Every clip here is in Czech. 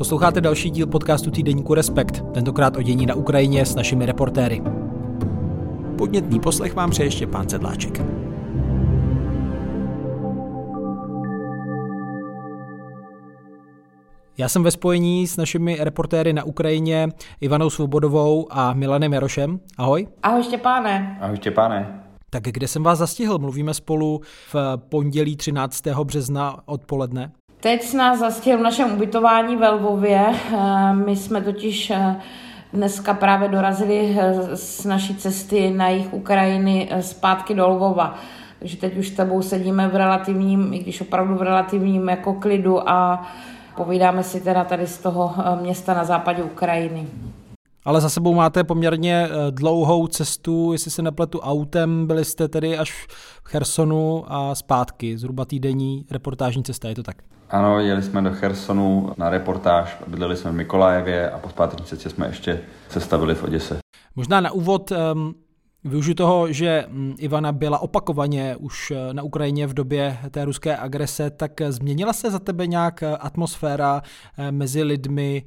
Posloucháte další díl podcastu týdeníku Respekt, tentokrát o dění na Ukrajině s našimi reportéry. Podnětný poslech vám přeje ještě pán Sedláček. Já jsem ve spojení s našimi reportéry na Ukrajině Ivanou Svobodovou a Milanem Jarošem. Ahoj. Ahoj Štěpáne. Ahoj Štěpáne. Tak kde jsem vás zastihl? Mluvíme spolu v pondělí 13. března odpoledne. Teď nás zastihl v našem ubytování ve Lvově. Eh, my jsme totiž eh, dneska právě dorazili eh, z naší cesty na jich Ukrajiny zpátky do Lvova. Takže teď už s tebou sedíme v relativním, i když opravdu v relativním jako klidu a povídáme si teda tady z toho města na západě Ukrajiny. Ale za sebou máte poměrně dlouhou cestu, jestli se nepletu autem, byli jste tedy až v Chersonu a zpátky, zhruba týdenní reportážní cesta, je to tak? Ano, jeli jsme do Chersonu na reportáž, bydleli jsme v Mikolajevě a po zpáteční cestě jsme ještě se stavili v Oděse. Možná na úvod um, využiju toho, že mm, Ivana byla opakovaně už eh, na Ukrajině v době té ruské agrese, tak změnila se za tebe nějak eh, atmosféra eh, mezi lidmi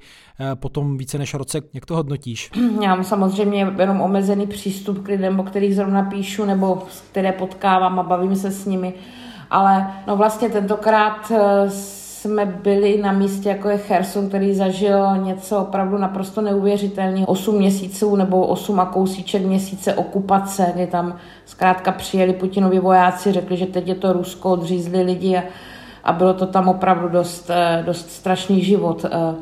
po tom více než roce? Jak to hodnotíš? Já mám samozřejmě jenom omezený přístup k lidem, o kterých zrovna píšu nebo které potkávám a bavím se s nimi ale no vlastně tentokrát eh, jsme byli na místě, jako je Cherson, který zažil něco opravdu naprosto neuvěřitelného. 8 měsíců nebo 8 a kousíček měsíce okupace, kdy tam zkrátka přijeli Putinovi vojáci, řekli, že teď je to Rusko, odřízli lidi a, a bylo to tam opravdu dost, eh, dost strašný život eh,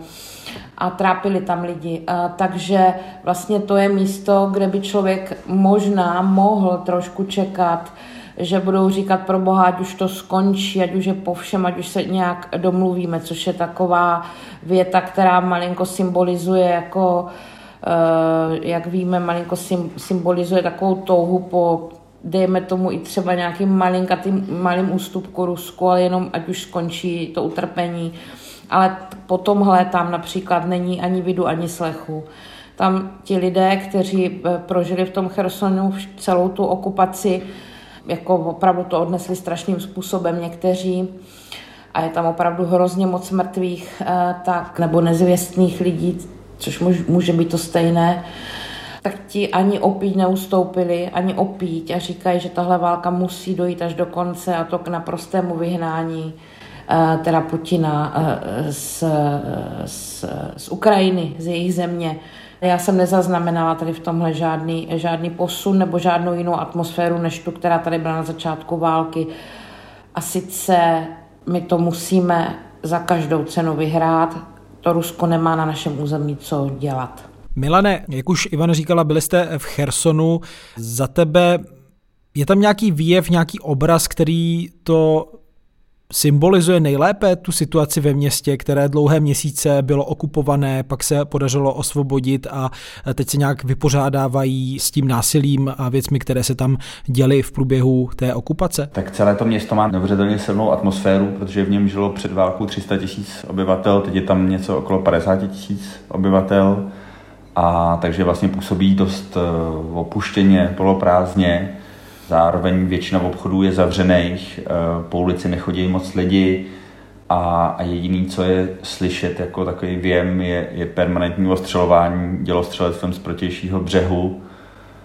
a trápili tam lidi. Takže vlastně to je místo, kde by člověk možná mohl trošku čekat, že budou říkat pro Boha, ať už to skončí, ať už je po všem, ať už se nějak domluvíme, což je taková věta, která malinko symbolizuje jako, eh, jak víme, malinko symbolizuje takovou touhu po dejme tomu i třeba nějakým malinkatým, malým ústupku Rusku, ale jenom ať už skončí to utrpení. Ale po tomhle tam například není ani vidu, ani slechu. Tam ti lidé, kteří eh, prožili v tom Chersonu celou tu okupaci, jako opravdu to odnesli strašným způsobem někteří a je tam opravdu hrozně moc mrtvých, eh, tak, nebo nezvěstných lidí, což může být to stejné, tak ti ani opít neustoupili, ani opít a říkají, že tahle válka musí dojít až do konce a to k naprostému vyhnání eh, teda Putina eh, z, z, z Ukrajiny, z jejich země. Já jsem nezaznamenala tady v tomhle žádný, žádný posun nebo žádnou jinou atmosféru, než tu, která tady byla na začátku války. A sice my to musíme za každou cenu vyhrát. To Rusko nemá na našem území co dělat. Milane, jak už Ivan říkala, byli jste v Chersonu. Za tebe je tam nějaký výjev, nějaký obraz, který to symbolizuje nejlépe tu situaci ve městě, které dlouhé měsíce bylo okupované, pak se podařilo osvobodit a teď se nějak vypořádávají s tím násilím a věcmi, které se tam děly v průběhu té okupace? Tak celé to město má neuvěřitelně silnou atmosféru, protože v něm žilo před válkou 300 tisíc obyvatel, teď je tam něco okolo 50 tisíc obyvatel a takže vlastně působí dost eh, opuštěně, poloprázdně Zároveň většina obchodů je zavřených, eh, po ulici nechodí moc lidi a, a jediný, co je slyšet jako takový věm, je, je permanentní ostřelování dělostřelectvem z protějšího břehu.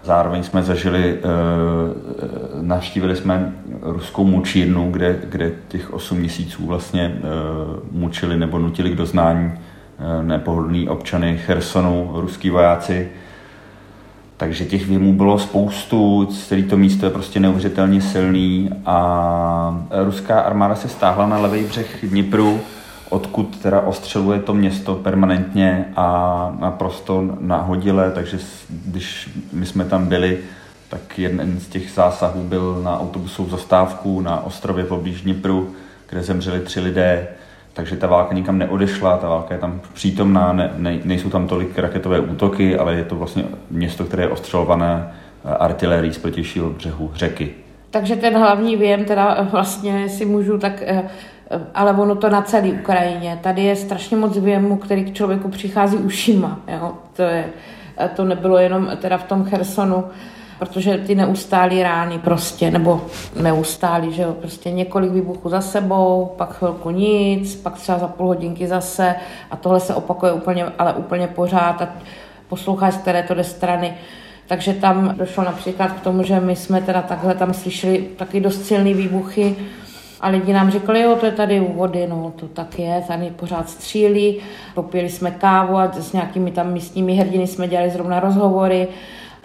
Zároveň jsme zažili, eh, navštívili jsme ruskou mučírnu, kde, kde těch 8 měsíců vlastně eh, mučili nebo nutili k doznání nepohodlní občany Chersonu, ruský vojáci. Takže těch věmů bylo spoustu, celé to místo je prostě neuvěřitelně silný a ruská armáda se stáhla na levý břeh Dnipru, odkud teda ostřeluje to město permanentně a naprosto nahodile, takže když my jsme tam byli, tak jeden z těch zásahů byl na autobusovou zastávku na ostrově poblíž Dnipru, kde zemřeli tři lidé takže ta válka nikam neodešla, ta válka je tam přítomná, ne, ne, nejsou tam tolik raketové útoky, ale je to vlastně město, které je ostřelované eh, artilerií z protějšího břehu řeky. Takže ten hlavní věm, teda eh, vlastně si můžu tak, eh, ale ono to na celé Ukrajině. Tady je strašně moc věmů, který k člověku přichází ušima. Jo? To, je, to nebylo jenom teda v tom Chersonu, protože ty neustálí rány prostě, nebo neustálí, že jo, prostě několik výbuchů za sebou, pak chvilku nic, pak třeba za půl hodinky zase a tohle se opakuje úplně, ale úplně pořád a posloucháš z které to jde strany. Takže tam došlo například k tomu, že my jsme teda takhle tam slyšeli taky dost silný výbuchy a lidi nám řekli, jo, to je tady u vody, no to tak je, tady pořád střílí, popili jsme kávu a s nějakými tam místními hrdiny jsme dělali zrovna rozhovory.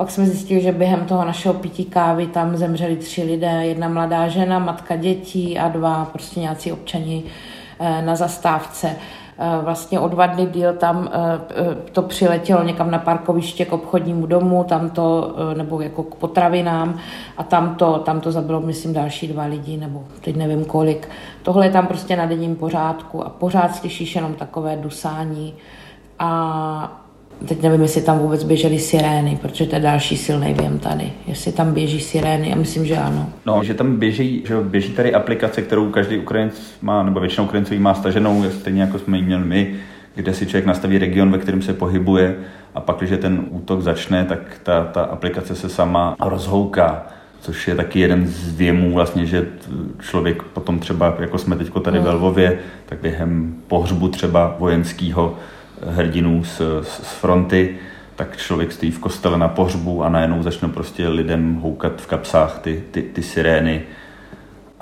Pak jsme zjistili, že během toho našeho pití kávy tam zemřeli tři lidé, jedna mladá žena, matka dětí a dva prostě nějací občani eh, na zastávce. Eh, vlastně o dva dny díl tam eh, to přiletělo někam na parkoviště k obchodnímu domu, tam to, nebo jako k potravinám a tam to, tam to zabilo, myslím, další dva lidi, nebo teď nevím kolik. Tohle je tam prostě na denním pořádku a pořád slyšíš jenom takové dusání a Teď nevím, jestli tam vůbec běžely sirény, protože to je další silný věm tady. Jestli tam běží sirény, já myslím, že ano. No, že tam běží, že běží tady aplikace, kterou každý Ukrajinec má, nebo většinou Ukrajinců má staženou, stejně jako jsme ji měli my, kde si člověk nastaví region, ve kterém se pohybuje a pak, když ten útok začne, tak ta, ta aplikace se sama rozhouká což je taky jeden z věmů vlastně, že člověk potom třeba, jako jsme teď tady v Lvově, tak během pohřbu třeba vojenského hrdinů z, z fronty, tak člověk stojí v kostele na pohřbu a najednou začnou prostě lidem houkat v kapsách ty, ty, ty sirény.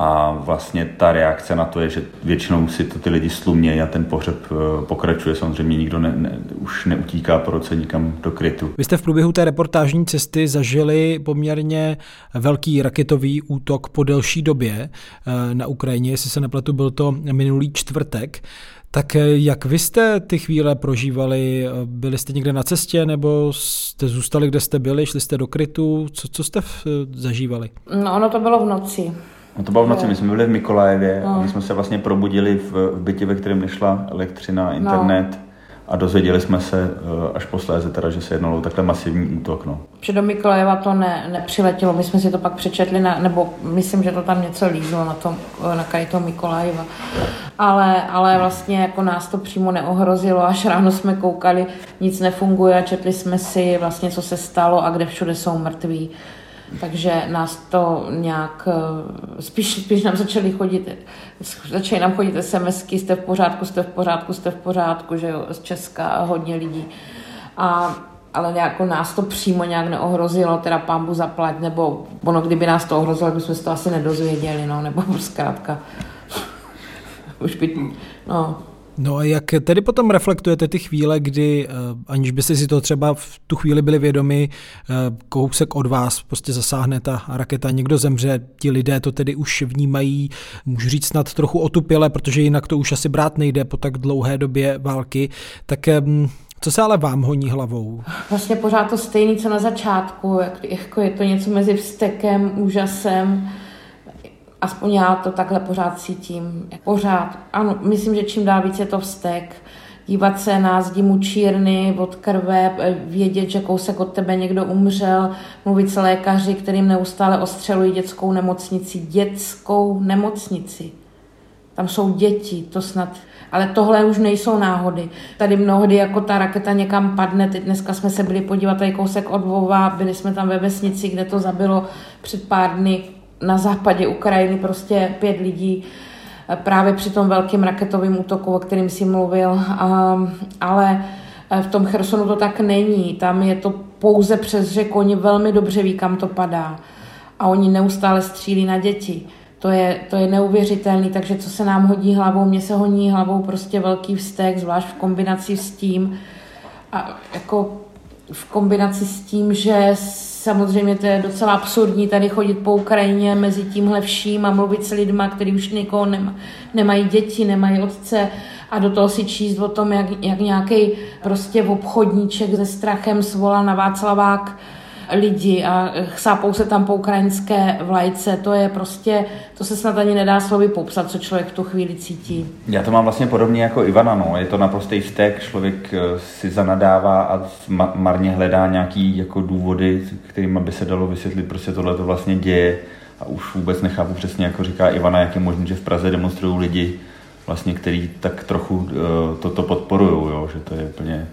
A vlastně ta reakce na to je, že většinou si to ty lidi slumějí a ten pohřeb eh, pokračuje. Samozřejmě nikdo ne, ne, už neutíká po roce nikam do krytu. Vy jste v průběhu té reportážní cesty zažili poměrně velký raketový útok po delší době eh, na Ukrajině. Jestli se nepletu, byl to minulý čtvrtek. Tak eh, jak vy jste ty chvíle prožívali? Byli jste někde na cestě nebo jste zůstali, kde jste byli? Šli jste do krytu? Co, co jste eh, zažívali? No ono to bylo v noci. No to bylo v noci, my jsme byli v Mikolajevě no. a my jsme se vlastně probudili v, v bytě, ve kterém nešla elektřina, internet. No a dozvěděli jsme se eh, až posléze, teda, že se jednalo takhle masivní útok. No. Že do Mikolajeva to ne, nepřiletělo, my jsme si to pak přečetli, na, nebo myslím, že to tam něco lízlo na, tom, eh, na Kajito Mikolajeva. Ale, ale vlastně jako nás to přímo neohrozilo, až ráno jsme koukali, nic nefunguje a četli jsme si vlastně, co se stalo a kde všude jsou mrtví takže nás to nějak, eh, spíš, spíš nám začaly chodit, začaly nám chodit SMSky, jste v pořádku, jste v pořádku, jste v pořádku, že jo, z Česka hodně lidí. A, ale jako nás to přímo nějak neohrozilo, teda pámbu zaplať, nebo ono, kdyby nás to ohrozilo, bychom se to asi nedozvěděli, no, nebo zkrátka. Už by, no, No a jak tedy potom reflektujete ty chvíle, kdy, eh, aniž byste si to třeba v tu chvíli byli vědomi, eh, kousek od vás prostě zasáhne ta raketa, někdo zemře, ti lidé to tedy už vnímají, můžu říct snad trochu otupěle, protože jinak to už asi brát nejde po tak dlouhé době války, tak co se ale vám honí hlavou? Vlastně pořád to stejné, co na začátku, jako je to něco mezi vztekem, úžasem, aspoň já to takhle pořád cítím. Pořád. Ano, myslím, že čím dál víc je to vztek. Dívat se na zdi mučírny od krve, vědět, že kousek od tebe někdo umřel, mluvit s lékaři, kterým neustále ostřelují dětskou nemocnici. Dětskou nemocnici. Tam jsou děti, to snad ale tohle už nejsou náhody. Tady mnohdy jako ta raketa někam padne, teď dneska jsme se byli podívat tady kousek od Vova, byli jsme tam ve vesnici, kde to zabilo před pár dny na západě Ukrajiny prostě pět lidí eh, právě při tom velkém raketovém útoku, o kterým si mluvil. ale eh, v tom Chersonu to tak není. Tam je to pouze přes řeku. Oni velmi dobře ví, kam to padá. A oni neustále střílí na děti. To je, to je neuvěřitelný, takže co se nám hodí hlavou, mně se honí hlavou prostě velký vztek, zvlášť v kombinaci s tím, a jako v kombinaci s tím, že samozřejmě to je docela absurdní tady chodit po Ukrajině mezi tímhle vším a mluvit s lidma, kteří už nikoho nema, nemají děti, nemají otce a do toho si číst o tom, jak, jak nějaký prostě obchodníček se strachem svolal na Václavák lidi a chápou se tam po ukrajinské vlajce. To je prostě, to se snad ani nedá slovy popsat, co člověk v tu chvíli cítí. Já to mám vlastně podobně jako Ivana, no. Je to naprostý vztek, člověk eh, si zanadává a marně hledá nějaký jako důvody, kterým by se dalo vysvětlit, prostě tohle to vlastně děje. A už vůbec nechápu přesně, jako říká Ivana, jak je možné, že v Praze demonstrují lidi, vlastně, který tak trochu uh, toto podporují, že to je úplně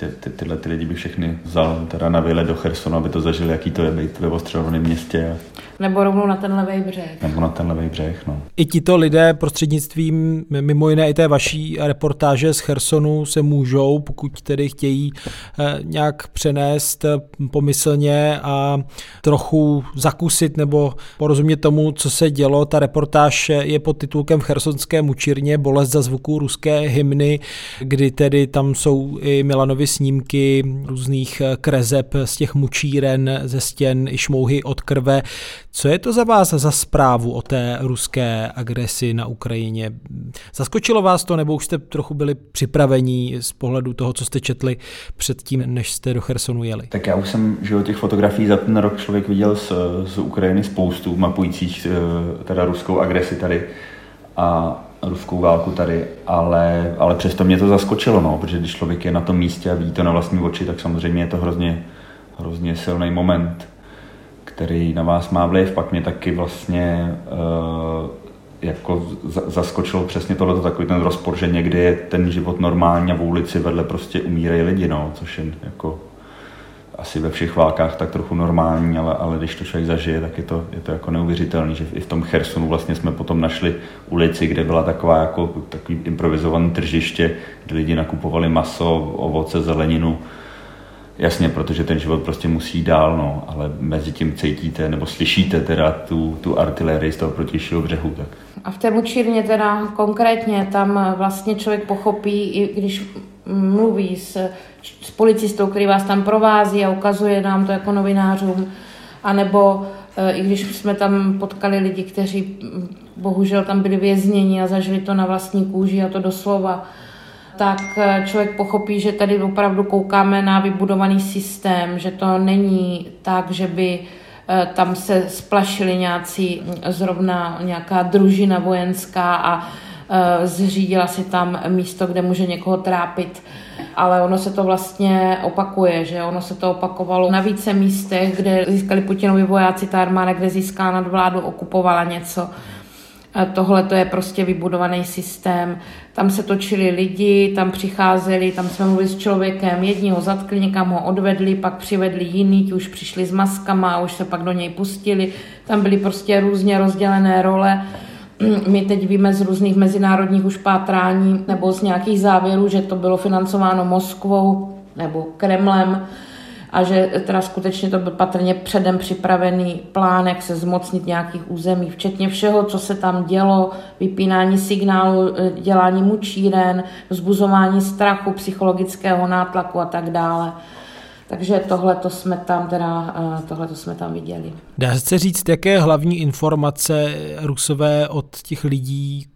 ty, ty, tyhle ty lidi bych všechny vzal teda na výlet do Chersonu, aby to zažili, jaký to je být ve ostřelovaném městě. Nebo rovnou na ten levý břeh. Nebo na ten levý břeh, no. I tito lidé prostřednictvím mimo jiné i té vaší reportáže z Chersonu se můžou, pokud tedy chtějí eh, nějak přenést eh, pomyslně a trochu zakusit nebo porozumět tomu, co se dělo. Ta reportáž je pod titulkem v chersonské mučírně Bolest za zvuku ruské hymny, kdy tedy tam jsou i Milanovi snímky různých eh, krezeb z těch mučíren ze stěn i šmouhy od krve. Co je to za vás za zprávu o té ruské agresi na Ukrajině? Zaskočilo vás to, nebo už jste trochu byli připravení z pohledu toho, co jste četli předtím, než jste do Chersonu jeli? Tak já už jsem že těch fotografií za ten rok člověk viděl z, z Ukrajiny spoustu, mapujících eh, teda ruskou agresi tady a ruskou válku tady, ale, ale přesto mě to zaskočilo, no, protože když člověk je na tom místě a vidí to na vlastní oči, tak samozřejmě je to hrozně, hrozně silný moment který na vás má vliv, pak mě taky vlastně uh, jako zaskočilo přesně tohle takový ten rozpor, že někdy je ten život normální a v ulici vedle prostě umírají lidi, no, což je jako asi ve všech válkách tak trochu normální, ale, ale když to člověk zažije, tak je to, je to jako neuvěřitelný, že i v tom Chersonu vlastně jsme potom našli ulici, kde byla taková jako takový improvizovaný tržiště, kde lidi nakupovali maso, ovoce, zeleninu, Jasně, protože ten život prostě musí dál, no, ale mezi tím cítíte nebo slyšíte teda tu, tu artilérii z toho protějšího břehu. Tak. A v té mučírně teda konkrétně tam vlastně člověk pochopí, i když mluví s, s policistou, který vás tam provází a ukazuje nám to jako novinářům, anebo e, i když jsme tam potkali lidi, kteří bohužel tam byli vězněni a zažili to na vlastní kůži a to doslova, tak eh, člověk pochopí, že tady opravdu koukáme na vybudovaný systém, že to není tak, že by eh, tam se splašili nějací, hm, zrovna nějaká družina vojenská a eh, zřídila si tam místo, kde může někoho trápit. Ale ono se to vlastně opakuje, že ono se to opakovalo na více místech, kde získali Putinovi vojáci, ta armáda, kde získala nad vládu, okupovala něco. Tohle to je prostě vybudovaný systém. Tam se točili lidi, tam přicházeli, tam jsme mluvili s člověkem, jedni ho zatkli, někam ho odvedli, pak přivedli jiný, ti už přišli s maskama už se pak do něj pustili. Tam byly prostě různě rozdělené role. My teď víme z různých mezinárodních už pátrání nebo z nějakých závěrů, že to bylo financováno Moskvou nebo Kremlem, a že teda skutečně to byl patrně předem připravený plán, jak se zmocnit nějakých území, včetně všeho, co se tam dělo, vypínání signálu, eh, dělání mučíren, vzbuzování strachu, psychologického nátlaku a tak dále. Takže tohle to jsme tam teda, eh, tohle to jsme tam viděli. Dá se říct, jaké hlavní informace Rusové od těch lidí,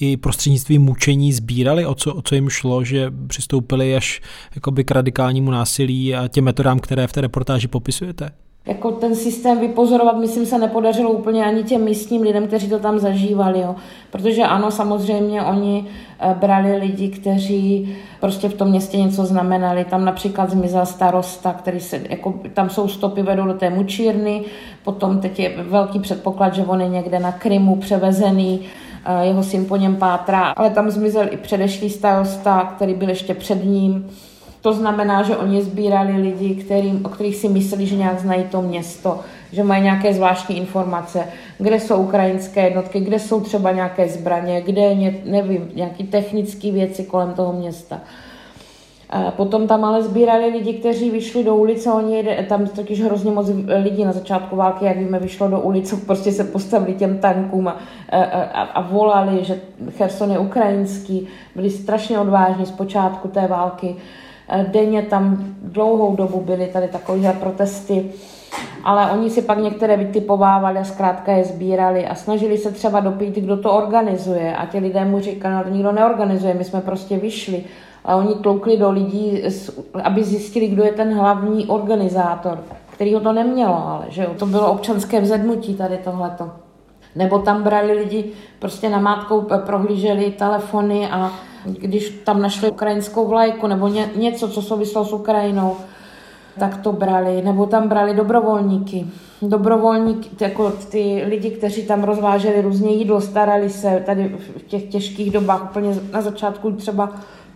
i prostřednictvím mučení sbírali, o co, o co jim šlo, že přistoupili až jakoby k radikálnímu násilí a těm metodám, které v té reportáži popisujete? Jako ten systém vypozorovat, myslím, se nepodařilo úplně ani těm místním lidem, kteří to tam zažívali. Jo. Protože ano, samozřejmě oni eh, brali lidi, kteří prostě v tom městě něco znamenali. Tam například zmizel starosta, který se, jako, tam jsou stopy, vedou do té mučírny, potom teď je velký předpoklad, že on je někde na Krymu převezený, jeho syn po něm pátrá, ale tam zmizel i předešlý starosta, který byl ještě před ním. To znamená, že oni sbírali lidi, kterým, o kterých si mysleli, že nějak znají to město, že mají nějaké zvláštní informace, kde jsou ukrajinské jednotky, kde jsou třeba nějaké zbraně, kde je, nevím, nějaké technické věci kolem toho města. Potom tam ale sbírali lidi, kteří vyšli do ulice, oni tam totiž hrozně moc lidí na začátku války, jak víme, vyšlo do ulice, prostě se postavili těm tankům a, a, a volali, že Cherson je ukrajinský, byli strašně odvážní z počátku té války. Denně tam dlouhou dobu byly tady takovéhle protesty, ale oni si pak některé vytipovávali a zkrátka je sbírali a snažili se třeba dopít, kdo to organizuje a ti lidé mu říkali, no to nikdo neorganizuje, my jsme prostě vyšli a oni tloukli do lidí, aby zjistili, kdo je ten hlavní organizátor, který ho to nemělo, ale že to bylo občanské vzedmutí tady tohleto. Nebo tam brali lidi, prostě na mátkou prohlíželi telefony a když tam našli ukrajinskou vlajku nebo ně, něco, co souvislo s Ukrajinou, tak to brali. Nebo tam brali dobrovolníky. Dobrovolníky, jako ty lidi, kteří tam rozváželi různě jídlo, starali se tady v těch těžkých dobách, úplně na začátku třeba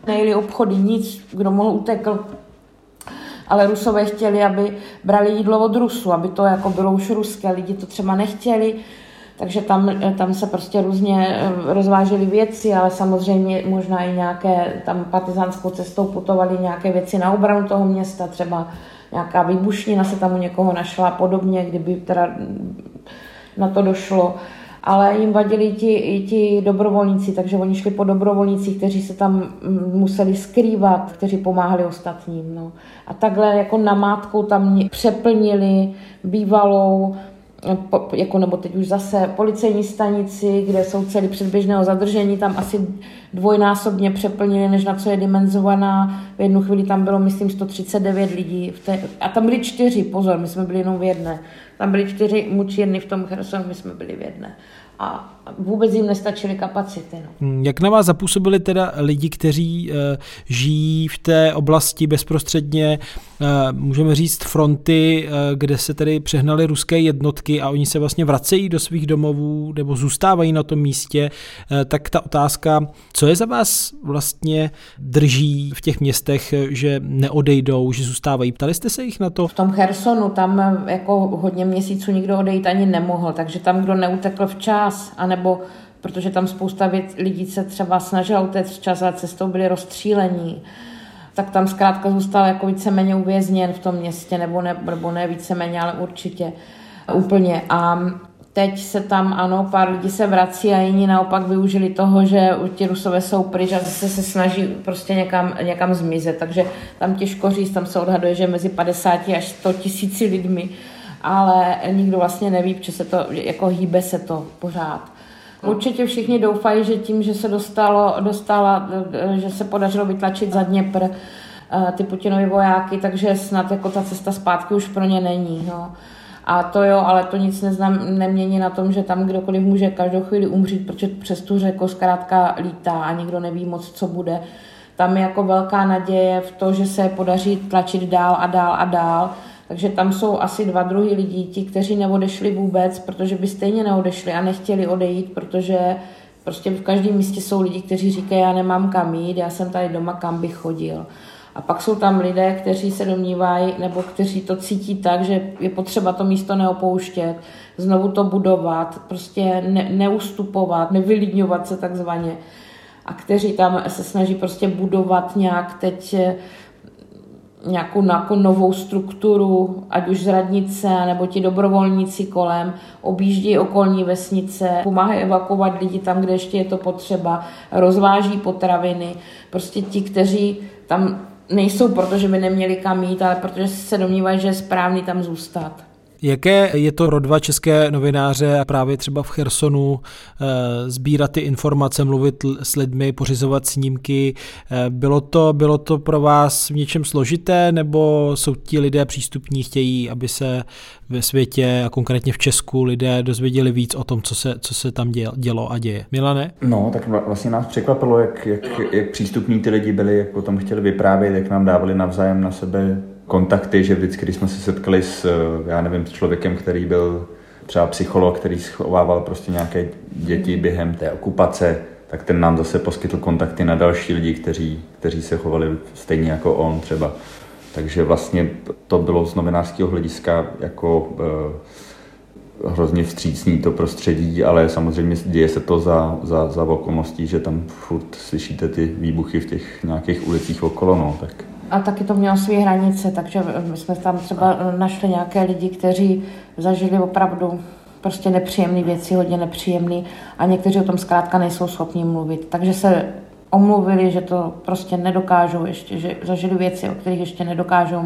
nejeli obchody, nic, kdo mohl utekl, ale Rusové chtěli, aby brali jídlo od Rusu, aby to jako bylo už ruské, lidi to třeba nechtěli, takže tam, tam se prostě různě eh, rozvážely věci, ale samozřejmě možná i nějaké, tam partizánskou cestou putovaly nějaké věci na obranu toho města, třeba nějaká výbušnina se tam u někoho našla podobně, kdyby teda na to došlo. Ale jim vadili ti, i ti dobrovolníci, takže oni šli po dobrovolnících, kteří se tam mm, museli skrývat, kteří pomáhali ostatním. No. A takhle jako namátkou tam přeplnili bývalou jako nebo teď už zase policejní stanici, kde jsou celý předběžného zadržení, tam asi dvojnásobně přeplnili, než na co je dimenzovaná. V jednu chvíli tam bylo, myslím, 139 lidí. V té, a tam byli čtyři, pozor, my jsme byli jenom v jedné. Tam byli čtyři mučírny v tom Chersonu, my jsme byli v jedné a vůbec jim nestačily kapacity. No. Hmm, jak na vás zapůsobili teda lidi, kteří uh, žijí v té oblasti bezprostředně, uh, můžeme říct fronty, uh, kde se tedy přehnaly ruské jednotky a oni se vlastně vracejí do svých domovů nebo zůstávají na tom místě, tak ta otázka, co je za vás vlastně drží v těch městech, že neodejdou, že zůstávají. Ptali jste se jich na to? V tom Hersonu tam jako hodně měsíců nikdo odejít ani nemohl, takže tam, kdo neutekl včas, včas, anebo protože tam spousta věc, lidí se třeba snažila utéct včas, ale cestou byli rozstřílení, tak tam zkrátka zůstal jako víceméně uvězněn v tom městě, nebo ne, nebo ne víceméně, ale určitě úplně. A teď se tam, ano, pár lidí se vrací a jiní naopak využili toho, že ti rusové jsou pryč a zase se snaží prostě někam, někam zmizet. Takže tam těžko říct, tam se odhaduje, že mezi 50 až 100 tisíci lidmi ale nikdo vlastně neví, protože se to, jako hýbe se to pořád. Určitě všichni doufají, že tím, že se dostalo, dostala, že se podařilo vytlačit za Dněpr eh, ty Putinovi vojáky, takže snad jako ta cesta zpátky už pro ně není. No. A to jo, ale to nic neznam, nemění na tom, že tam kdokoliv může každou chvíli umřít, protože přes tu řeku zkrátka lítá a nikdo neví moc, co bude. Tam je jako velká naděje v to, že se podaří tlačit dál a dál a dál takže tam jsou asi dva druhy lidí, ti, kteří neodešli vůbec, protože by stejně neodešli a nechtěli odejít, protože prostě v každém místě jsou lidi, kteří říkají, já nemám kam jít, já jsem tady doma, kam bych chodil. A pak jsou tam lidé, kteří se domnívají, nebo kteří to cítí tak, že je potřeba to místo neopouštět, znovu to budovat, prostě ne, neustupovat, nevylidňovat se takzvaně. A kteří tam se snaží prostě budovat nějak teď nějakou jako novou strukturu, ať už z radnice, nebo ti dobrovolníci kolem, objíždí okolní vesnice, pomáhají evakuovat lidi tam, kde ještě je to potřeba, rozváží potraviny. Prostě ti, kteří tam nejsou, protože by neměli kam jít, ale protože se domnívají, že je správný tam zůstat. Jaké je to pro dva české novináře právě třeba v Chersonu eh, sbírat ty informace, mluvit s lidmi, pořizovat snímky? Eh, bylo to, bylo to pro vás v něčem složité, nebo jsou ti lidé přístupní, chtějí, aby se ve světě a konkrétně v Česku lidé dozvěděli víc o tom, co se, co se tam dělo a děje? Milane? No, tak vlastně nás překvapilo, jak, jak, jak přístupní ty lidi byli, jak o tom chtěli vyprávět, jak nám dávali navzájem na sebe kontakty, že vždycky, když jsme se setkali s, eh, já nevím, s člověkem, který byl třeba psycholog, který schovával prostě nějaké děti během té okupace, tak ten nám zase poskytl kontakty na další lidi, kteří, kteří se chovali stejně jako on třeba. Takže vlastně to bylo z novinářského hlediska jako eh, hrozně vstřícný to prostředí, ale samozřejmě děje se to za, za, za okolností, že tam furt slyšíte ty výbuchy v těch nějakých ulicích okolo, no, tak a taky to mělo své hranice, takže my jsme tam třeba našli nějaké lidi, kteří zažili opravdu prostě nepříjemné věci, hodně nepříjemné a někteří o tom zkrátka nejsou schopni mluvit. Takže se omluvili, že to prostě nedokážou ještě, že zažili věci, o kterých ještě nedokážou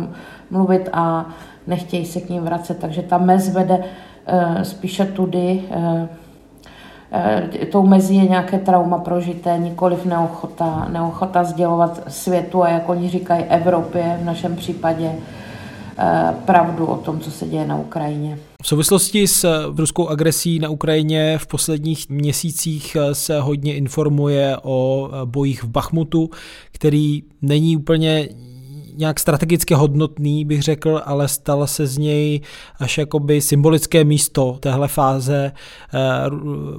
mluvit a nechtějí se k ním vracet. Takže ta mez vede uh, spíše tudy, Eh, tou mezí je nějaké trauma prožité, nikoliv neochota, neochota sdělovat světu a jak oni říkají Evropě v našem případě eh, pravdu o tom, co se děje na Ukrajině. V souvislosti s eh, ruskou agresí na Ukrajině v posledních měsících se hodně informuje o bojích v Bachmutu, který není úplně nějak strategicky hodnotný, bych řekl, ale stala se z něj až jakoby symbolické místo téhle fáze eh,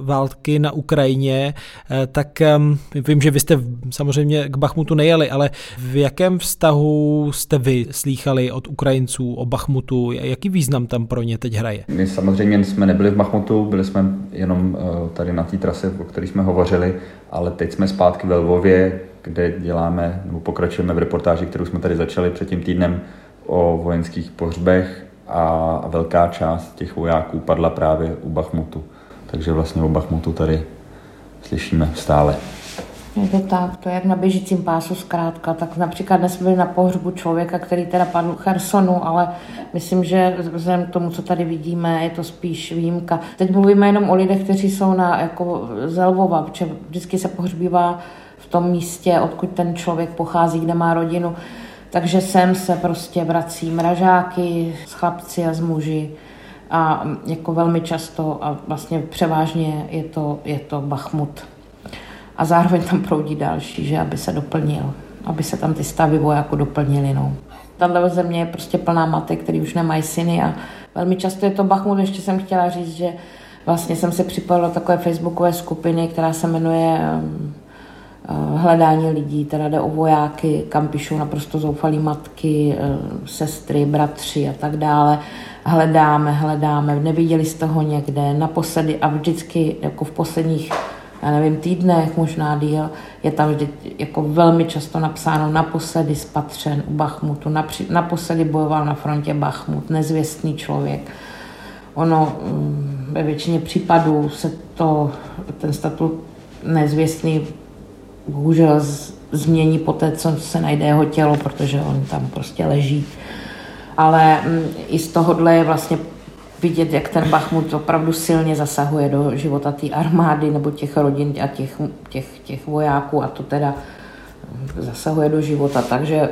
války na Ukrajině, eh, tak ehm, vím, že vy jste samozřejmě k Bachmutu nejeli, ale v jakém vztahu jste vy slýchali od Ukrajinců o Bachmutu? Jaký význam tam pro ně teď hraje? My samozřejmě jsme nebyli v Bachmutu, byli jsme jenom eh, tady na té trase, o které jsme hovořili, ale teď jsme zpátky ve Lvově, kde děláme nebo pokračujeme v reportáži, kterou jsme tady začali před tím týdnem o vojenských pohřbech a velká část těch vojáků padla právě u Bachmutu. Takže vlastně o Bachmutu tady slyšíme stále. Je to tak, to je jak na běžícím pásu zkrátka. Tak například dnes byli na pohřbu člověka, který teda padl v Chersonu, ale myslím, že vzhledem k tomu, co tady vidíme, je to spíš výjimka. Teď mluvíme jenom o lidech, kteří jsou na jako Zelvova, protože vždycky se pohřbívá tom místě, odkud ten člověk pochází, kde má rodinu. Takže sem se prostě vrací mražáky s chlapci a s muži a jako velmi často a vlastně převážně je to, je to Bachmut. A zároveň tam proudí další, že aby se doplnil, aby se tam ty stavy vojáků doplnily. No. Tato země je prostě plná matek, který už nemají syny a velmi často je to Bachmut. Ještě jsem chtěla říct, že vlastně jsem se připojila do takové facebookové skupiny, která se jmenuje uh, hledání lidí, teda jde o vojáky, kam píšou naprosto zoufalí matky, uh, sestry, bratři a tak dále. Hledáme, hledáme, neviděli jste ho někde, naposledy a vždycky jako v posledních já nevím, týdnech, možná díl, je tam vždy jako velmi často napsáno naposledy spatřen u Bachmutu, napři, naposledy bojoval na frontě Bachmut, nezvěstný člověk. Ono mm, ve většině případů se to, ten statut nezvěstný bohužel změní po té, co se najde jeho tělo, protože on tam prostě leží. Ale mm, i z tohohle je vlastně vidět, jak ten Bachmut opravdu silně zasahuje do života té armády nebo těch rodin a těch, těch, těch vojáků a to teda zasahuje do života, takže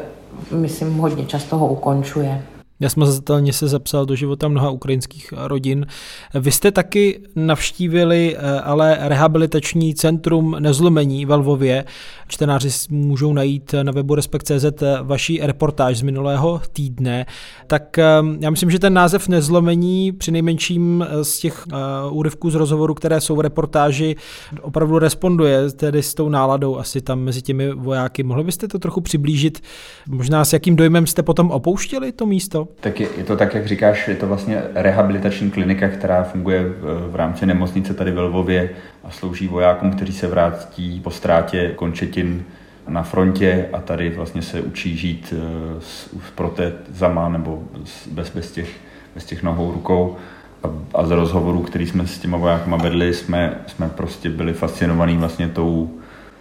myslím hodně často ho ukončuje. Nesmazatelně se zapsal do života mnoha ukrajinských rodin. Vy jste taky navštívili eh, ale rehabilitační centrum nezlomení ve Lvově. Čtenáři můžou najít na webu Respekt.cz vaší reportáž z minulého týdne. Tak eh, já myslím, že ten název nezlomení při nejmenším eh, z těch úryvků z rozhovoru, které jsou v reportáži, opravdu responduje tedy s tou náladou asi tam mezi těmi vojáky. Mohli byste to trochu přiblížit? Možná s jakým dojmem jste potom opouštěli to místo? Tak je, je to tak, jak říkáš, je to vlastně rehabilitační klinika, která funguje v, v rámci nemocnice tady ve Lvově a slouží vojákům, kteří se vrátí po ztrátě končetin na frontě a tady vlastně se učí žít eh, s, s protézama nebo bez, bez, těch, bez těch nohou, rukou. A, a z rozhovorů, který jsme s těma vojákama vedli, jsme, jsme prostě byli fascinovaní vlastně tou,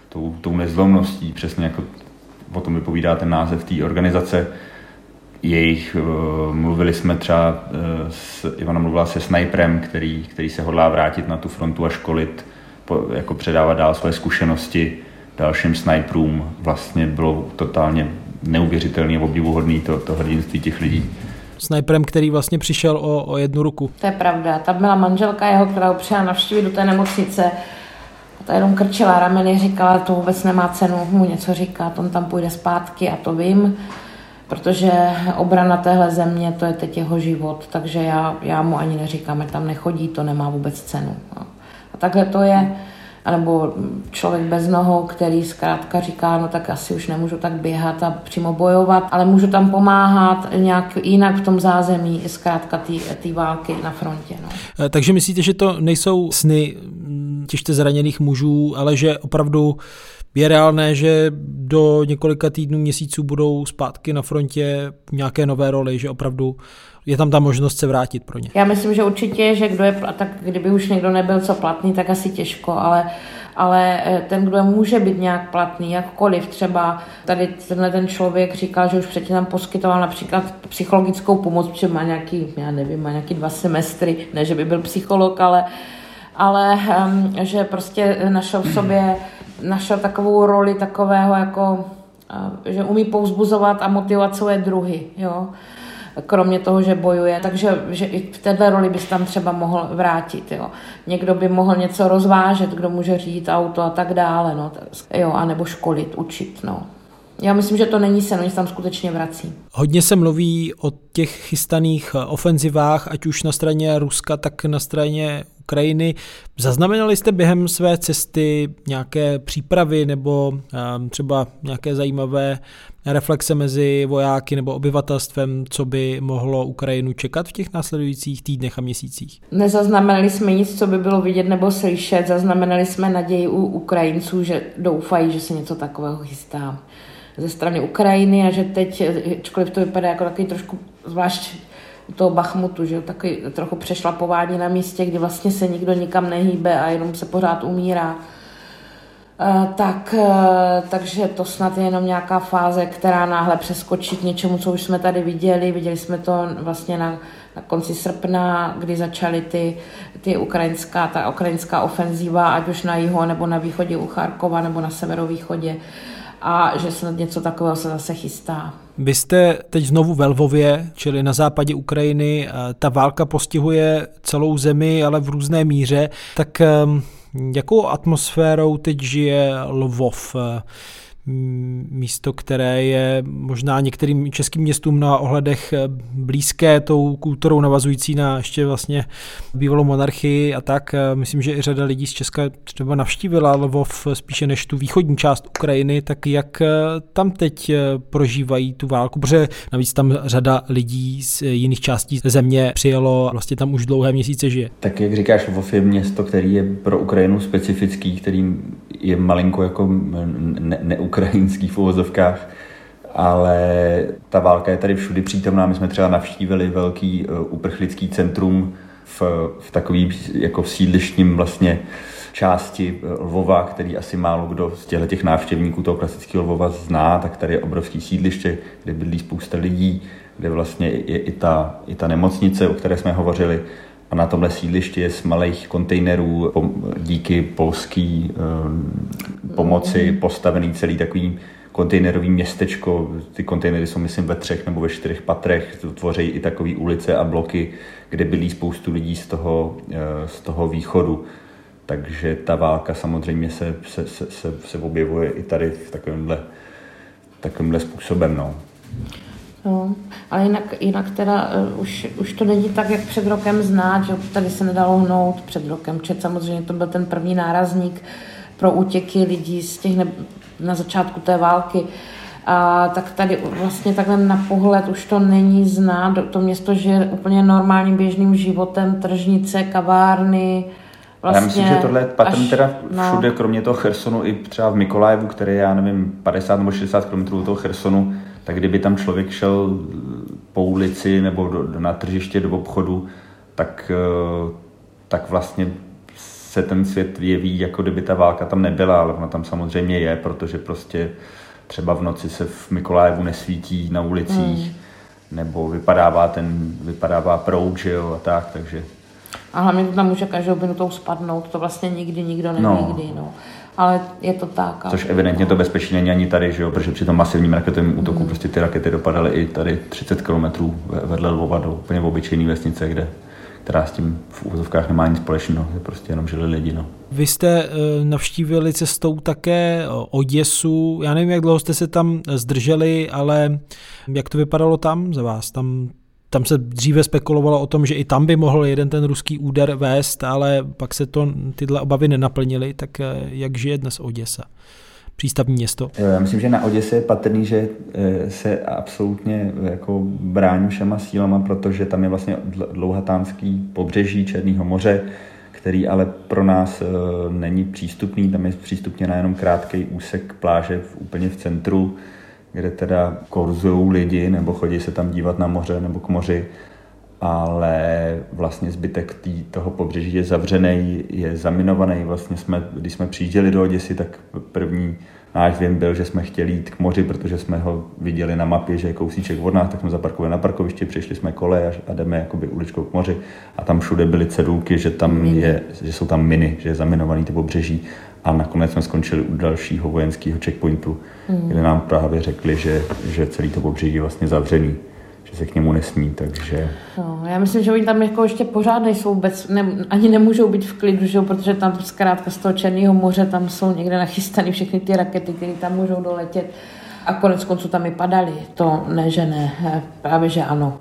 tou, tou nezlomností, přesně jako o tom vypovídá ten název té organizace, jejich, eh, mluvili jsme třeba, eh, s, Ivana mluvila se snajprem, který, který se hodlá vrátit na tu frontu a školit, jako předávat dál své zkušenosti dalším snajprům. Vlastně bylo totálně neuvěřitelný a obdivuhodný to, to hrdinství těch lidí. Snajperem, který vlastně přišel o, o jednu ruku. To je pravda. Tam byla manželka jeho, která ho přijela navštívit do té nemocnice. A ta jenom krčila rameny, říkala, to vůbec nemá cenu mu něco říkat, on tam půjde zpátky a to vím protože obrana téhle země, to je teď jeho život, takže já, já mu ani neříkám, že tam nechodí, to nemá vůbec cenu. No. A takhle to je, anebo člověk bez nohou, který zkrátka říká, no tak asi už nemůžu tak běhat a přímo bojovat, ale můžu tam pomáhat nějak jinak v tom zázemí, zkrátka té války na frontě. No. Eh, takže myslíte, že to nejsou sny těžce zraněných mužů, ale že opravdu je reálné, že do několika týdnů, měsíců budou zpátky na frontě nějaké nové roli, že opravdu je tam ta možnost se vrátit pro ně. Já myslím, že určitě, že kdo je, tak kdyby už někdo nebyl co platný, tak asi těžko, ale, ale eh, ten, kdo může být nějak platný, jakkoliv třeba tady tenhle ten člověk říkal, že už předtím tam poskytoval například psychologickou pomoc, protože má nějaký, já nevím, má nějaký dva semestry, ne, že by byl psycholog, ale ale um, že prostě našel v sobě našel takovou roli takového jako, že umí pouzbuzovat a motivovat svoje druhy, jo. Kromě toho, že bojuje, takže že i v této roli bys tam třeba mohl vrátit, jo. Někdo by mohl něco rozvážet, kdo může řídit auto a tak dále, no. Jo, anebo školit, učit, no. Já myslím, že to není sen, oni se tam skutečně vrací. Hodně se mluví o těch chystaných ofenzivách, ať už na straně Ruska, tak na straně Ukrajiny. Zaznamenali jste během své cesty nějaké přípravy nebo ehm, třeba nějaké zajímavé reflexe mezi vojáky nebo obyvatelstvem, co by mohlo Ukrajinu čekat v těch následujících týdnech a měsících? Nezaznamenali jsme nic, co by bylo vidět nebo slyšet. Zaznamenali jsme naději u Ukrajinců, že doufají, že se něco takového chystá ze strany Ukrajiny a že teď, ačkoliv to vypadá jako takový trošku zvlášť u toho Bachmutu, že takový trochu přešlapování na místě, kdy vlastně se nikdo nikam nehýbe a jenom se pořád umírá. Eh, tak, eh, takže to snad je jenom nějaká fáze, která náhle přeskočí k něčemu, co už jsme tady viděli. Viděli jsme to vlastně na, na konci srpna, kdy začaly ty, ty ukrajinská, ta ukrajinská ofenzíva, ať už na jihu, nebo na východě u Charkova, nebo na severovýchodě a že snad něco takového se zase chystá. Vy jste teď znovu ve Lvově, čili na západě Ukrajiny. Ta válka postihuje celou zemi, ale v různé míře. Tak ehm, jakou atmosférou teď žije Lvov? Místo, které je možná některým českým městům na ohledech eh, blízké tou kulturou navazující na ještě vlastně bývalou monarchii a tak. Eh, myslím, že i řada lidí z Česka třeba navštívila Lvov spíše než tu východní část Ukrajiny, tak jak eh, tam teď prožívají tu válku, protože navíc tam řada lidí z jiných částí země přijelo, vlastně tam už dlouhé měsíce žije. Tak jak říkáš, Lvov je město, který je pro Ukrajinu specifický, který je malinko jako ne, ne ukrajinských uvozovkách, ale ta válka je tady všudy přítomná. My jsme třeba navštívili velký uh, uprchlický centrum v, v takový jako sídlištním vlastně části eh, Lvova, který asi málo kdo z těchto těch návštěvníků toho klasického Lvova zná, tak tady je obrovský sídliště, kde bydlí spousta lidí, kde vlastně je i ta, i ta nemocnice, o které jsme hovořili. A na tomhle sídlišti je z malých kontejnerů díky polský eh, pomoci mhm. postavený celý takový kontejnerový městečko. Ty kontejnery jsou, myslím, ve třech nebo ve čtyřech patrech. Tvoří i takové ulice a bloky, kde bydlí spoustu lidí z toho, eh, z toho východu. Takže ta válka samozřejmě se, se, se, se, se objevuje i tady v takovémhle, takovémhle způsobem. No. No, ale jinak, jinak teda uh, už, už to není tak, jak před rokem znát, že tady se nedalo hnout před rokem. Čet samozřejmě to byl ten první nárazník pro útěky lidí z těch ne, na začátku té války. A tak tady vlastně takhle na pohled už to není znát. To město žije úplně normálním běžným životem, tržnice, kavárny, Vlastně já myslím, že tohle je patrn teda všude, no. kromě toho Chersonu, i třeba v Mikolajevu, který je, já nevím, 50 nebo 60 km od toho Chersonu, tak kdyby tam člověk šel po ulici nebo do, do, na tržiště do obchodu, tak, eh, tak vlastně se ten svět jeví, jako kdyby ta válka tam nebyla, ale ona tam samozřejmě je, protože prostě třeba v noci se v Mikolájevu nesvítí na ulicích, hmm. nebo vypadává ten, vypadává proud, že jo, a tak, takže... A hlavně to tam může každou minutou spadnout, to vlastně nikdy nikdo neví, no. kdy, no ale je to tak. Což evidentně to bezpečí není ani tady, že jo? protože při tom masivním raketovém útoku mm. prostě ty rakety dopadaly i tady 30 km vedle Lvova do úplně obyčejné vesnice, kde která s tím v úvozovkách nemá nic společného, je prostě jenom žili lidi. No. Vy jste e, navštívili cestou také Oděsu, já nevím, jak dlouho jste se tam zdrželi, ale jak to vypadalo tam za vás? Tam tam se dříve spekulovalo o tom, že i tam by mohl jeden ten ruský úder vést, ale pak se to tyhle obavy nenaplnily, tak eh, jak žije dnes Oděsa? přístavní město? Já myslím, že na Oděse je patrný, že eh, se absolutně eh, jako brání všema sílama, protože tam je vlastně dlouhatánský pobřeží Černého moře, který ale pro nás není přístupný. Tam je přístupně jenom krátký úsek pláže v, úplně v centru kde teda korzují lidi nebo chodí se tam dívat na moře nebo k moři, ale vlastně zbytek tý, toho pobřeží je zavřený, je zaminovaný. Vlastně jsme, když jsme přijížděli do Oděsy, tak první náš věm byl, že jsme chtěli jít k moři, protože jsme ho viděli na mapě, že je kousíček od nás, tak jsme zaparkovali na parkovišti, přišli jsme kole a jdeme jakoby uličkou k moři. A tam všude byly cedulky, že tam je, že jsou tam miny, že je zaminovaný to pobřeží a nakonec jsme skončili u dalšího vojenského checkpointu, mm. kde nám právě řekli, že, že celý to pobřeží je vlastně zavřený že se k němu nesmí, takže... No, já myslím, že oni tam jako ještě pořád nejsou vůbec, ne, ani nemůžou být v klidu, že? protože tam zkrátka z toho Černého moře tam jsou někde nachystané všechny ty rakety, které tam můžou doletět. A konec konců tam i padali, to ne, že ne, právě že ano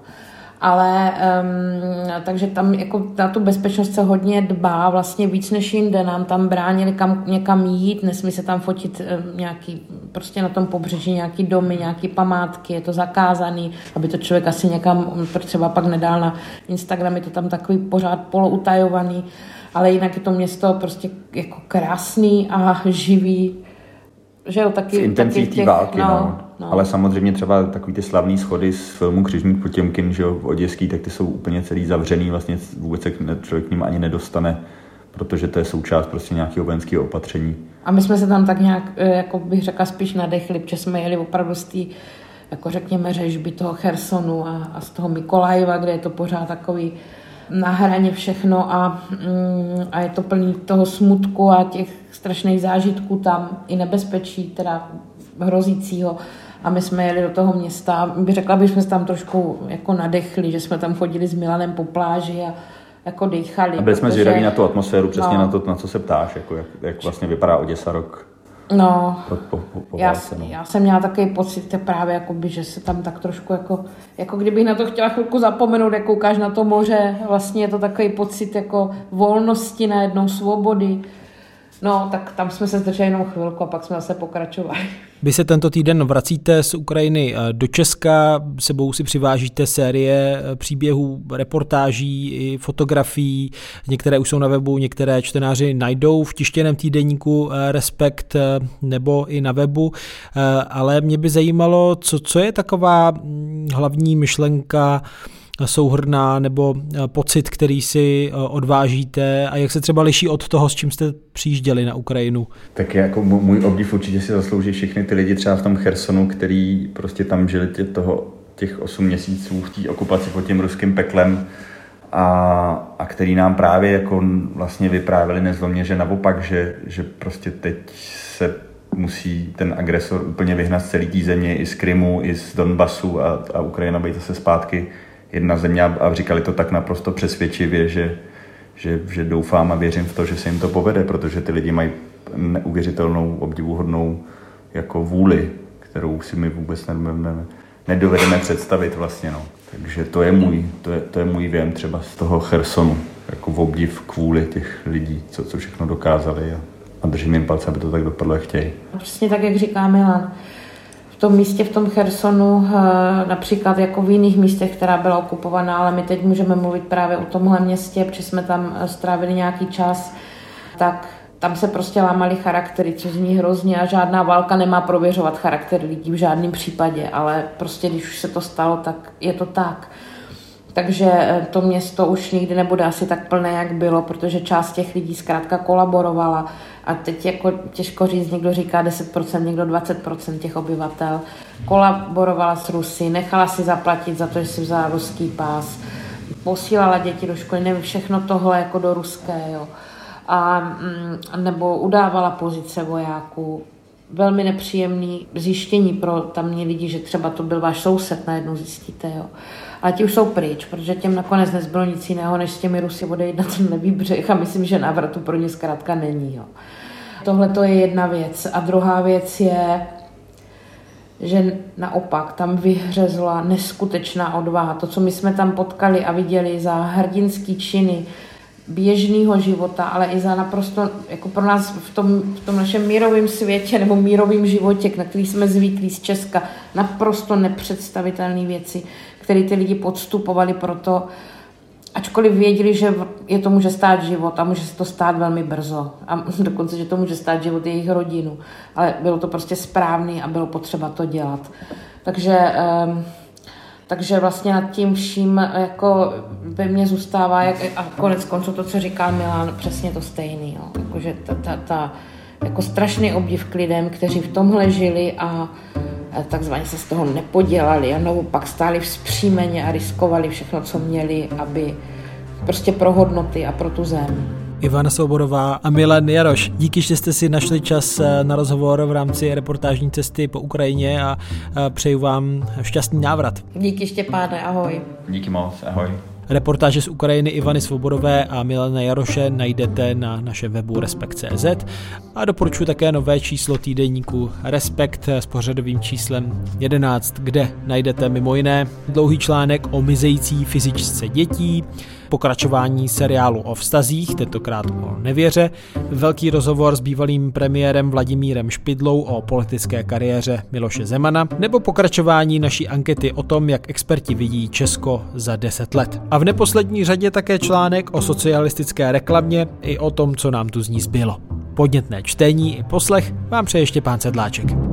ale um, takže tam jako na tu bezpečnost se hodně dbá, vlastně víc než jinde, nám tam bránili kam, někam jít, nesmí se tam fotit um, nějaký, prostě na tom pobřeží nějaký domy, nějaký památky, je to zakázaný, aby to člověk asi někam třeba pak nedal na Instagram, je to tam takový pořád poloutajovaný, ale jinak je to město prostě jako krásný a živý, že jo, taky... V intenzitě těch, války, no, no. No. Ale samozřejmě třeba takový ty slavný schody z filmu Křižník Potěmkin, že jo, v Oděský, tak ty jsou úplně celý zavřený, vlastně vůbec se člověk k ním ani nedostane, protože to je součást prostě nějakého vojenského opatření. A my jsme se tam tak nějak, eh, jako bych řekla, spíš nadechli, protože jsme jeli opravdu z té jako řekněme, řežby toho Chersonu a, a z toho Mikolajeva, kde je to pořád takový na hraně všechno a, mm, a je to plný toho smutku a těch strašných zážitků tam i nebezpečí, teda hrozícího. A my jsme jeli do toho města, by řekla bych, jsme se tam trošku jako nadechli, že jsme tam chodili s Milanem po pláži a jako dýchali. A byli jsme zvědaví na tu atmosféru, přesně no. na to, na co se ptáš, jako jak, jak vlastně vypadá Oděsa rok No, po, po, po já, válce, no. já jsem měla takový pocit právě, jakoby, že se tam tak trošku jako, jako kdybych na to chtěla chvilku zapomenout, jak koukáš na to moře, vlastně je to takový pocit jako volnosti najednou, svobody. No, tak tam jsme se zdrželi jenom chvilku a pak jsme zase pokračovali. Vy se tento týden vracíte z Ukrajiny eh, do Česka, sebou si přivážíte série eh, příběhů, reportáží i fotografií, některé už jsou na webu, některé čtenáři najdou v tištěném týdenníku eh, Respekt nebo i na webu, ale mě by zajímalo, co, co je taková hm, hlavní myšlenka souhrná nebo eh, pocit, který si eh, odvážíte a jak se třeba liší od toho, s čím jste přijížděli na Ukrajinu? Tak jako můj obdiv určitě si zaslouží všechny ty lidi třeba v tom Chersonu, který prostě tam žili tě toho, těch 8 měsíců v té okupaci pod tím ruským peklem a, a který nám právě jako vlastně vyprávěli nezlomně, že naopak, že, že prostě teď se musí ten agresor úplně vyhnat z celé té země, i z Krymu, i z Donbasu a, a Ukrajina být zase zpátky jedna země a říkali to tak naprosto přesvědčivě, že, že, že doufám a věřím v to, že se jim to povede, protože ty lidi mají neuvěřitelnou, obdivuhodnou jako vůli, kterou si my vůbec ne, ne, nedovedeme představit vlastně. No. Takže to je můj, to je, to je můj věm třeba z toho Chersonu, jako v obdiv kvůli těch lidí, co, co všechno dokázali a, a držím jim palce, aby to tak dopadlo, jak chtějí. Přesně tak, jak říká Milan tom místě, v tom Chersonu, eh, například jako v jiných místech, která byla okupovaná, ale my teď můžeme mluvit právě o tomhle městě, protože jsme tam eh, strávili nějaký čas, tak tam se prostě lámaly charaktery, což zní hrozně a žádná válka nemá prověřovat charakter lidí v žádném případě, ale prostě když už se to stalo, tak je to tak. Takže eh, to město už nikdy nebude asi tak plné, jak bylo, protože část těch lidí zkrátka kolaborovala. A teď jako těžko říct, někdo říká 10%, někdo 20% těch obyvatel. Kolaborovala s Rusy, nechala si zaplatit za to, že si vzala ruský pás, posílala děti do školy, nevím, všechno tohle jako do ruské, jo. A, mm, nebo udávala pozice vojáků. Velmi nepříjemný zjištění pro tamní lidi, že třeba to byl váš soused, najednou zjistíte, jo ale ti už jsou pryč, protože těm nakonec nezbylo nic jiného, než s těmi Rusy odejít na ten levý břeh a myslím, že návratu pro ně zkrátka není. Jo. Tohle to je jedna věc. A druhá věc je, že naopak tam vyhřezla neskutečná odvaha. To, co my jsme tam potkali a viděli za hrdinský činy běžného života, ale i za naprosto, jako pro nás v tom, v tom našem mírovém světě nebo mírovém životě, na který jsme zvyklí z Česka, naprosto nepředstavitelné věci který ty lidi podstupovali proto, ačkoliv věděli, že je to může stát život a může se to stát velmi brzo. A dokonce, že to může stát život jejich rodinu. Ale bylo to prostě správný a bylo potřeba to dělat. Takže, um, takže vlastně nad tím vším jako ve mně zůstává, jak, a konec konců to, co říká Milan, přesně to stejný. Jo. Jakože ta, ta, ta, jako strašný obdiv k lidem, kteří v tomhle žili a takzvaně se z toho nepodělali a naopak stáli vzpřímeně a riskovali všechno, co měli, aby prostě pro hodnoty a pro tu zem. Ivana Svobodová a Milan Jaroš. Díky, že jste si našli čas eh, na rozhovor v rámci reportážní cesty po Ukrajině a přeju vám šťastný návrat. Díky Štěpáne, ahoj. Díky moc, ahoj. Reportáže z Ukrajiny Ivany Svobodové a Milana Jaroše najdete na našem webu Respekt.cz a doporučuji také nové číslo týdenníku Respekt s pořadovým číslem 11, kde najdete mimo jiné dlouhý článek o mizející fyzičce dětí, pokračování seriálu o vztazích, tentokrát o nevěře, velký rozhovor s bývalým premiérem Vladimírem Špidlou o politické kariéře Miloše Zemana, nebo pokračování naší ankety o tom, jak experti vidí Česko za 10 let. A v neposlední řadě také článek o socialistické reklamě i o tom, co nám tu z ní zbylo. Podnětné čtení i poslech vám přeje ještě pán Sedláček.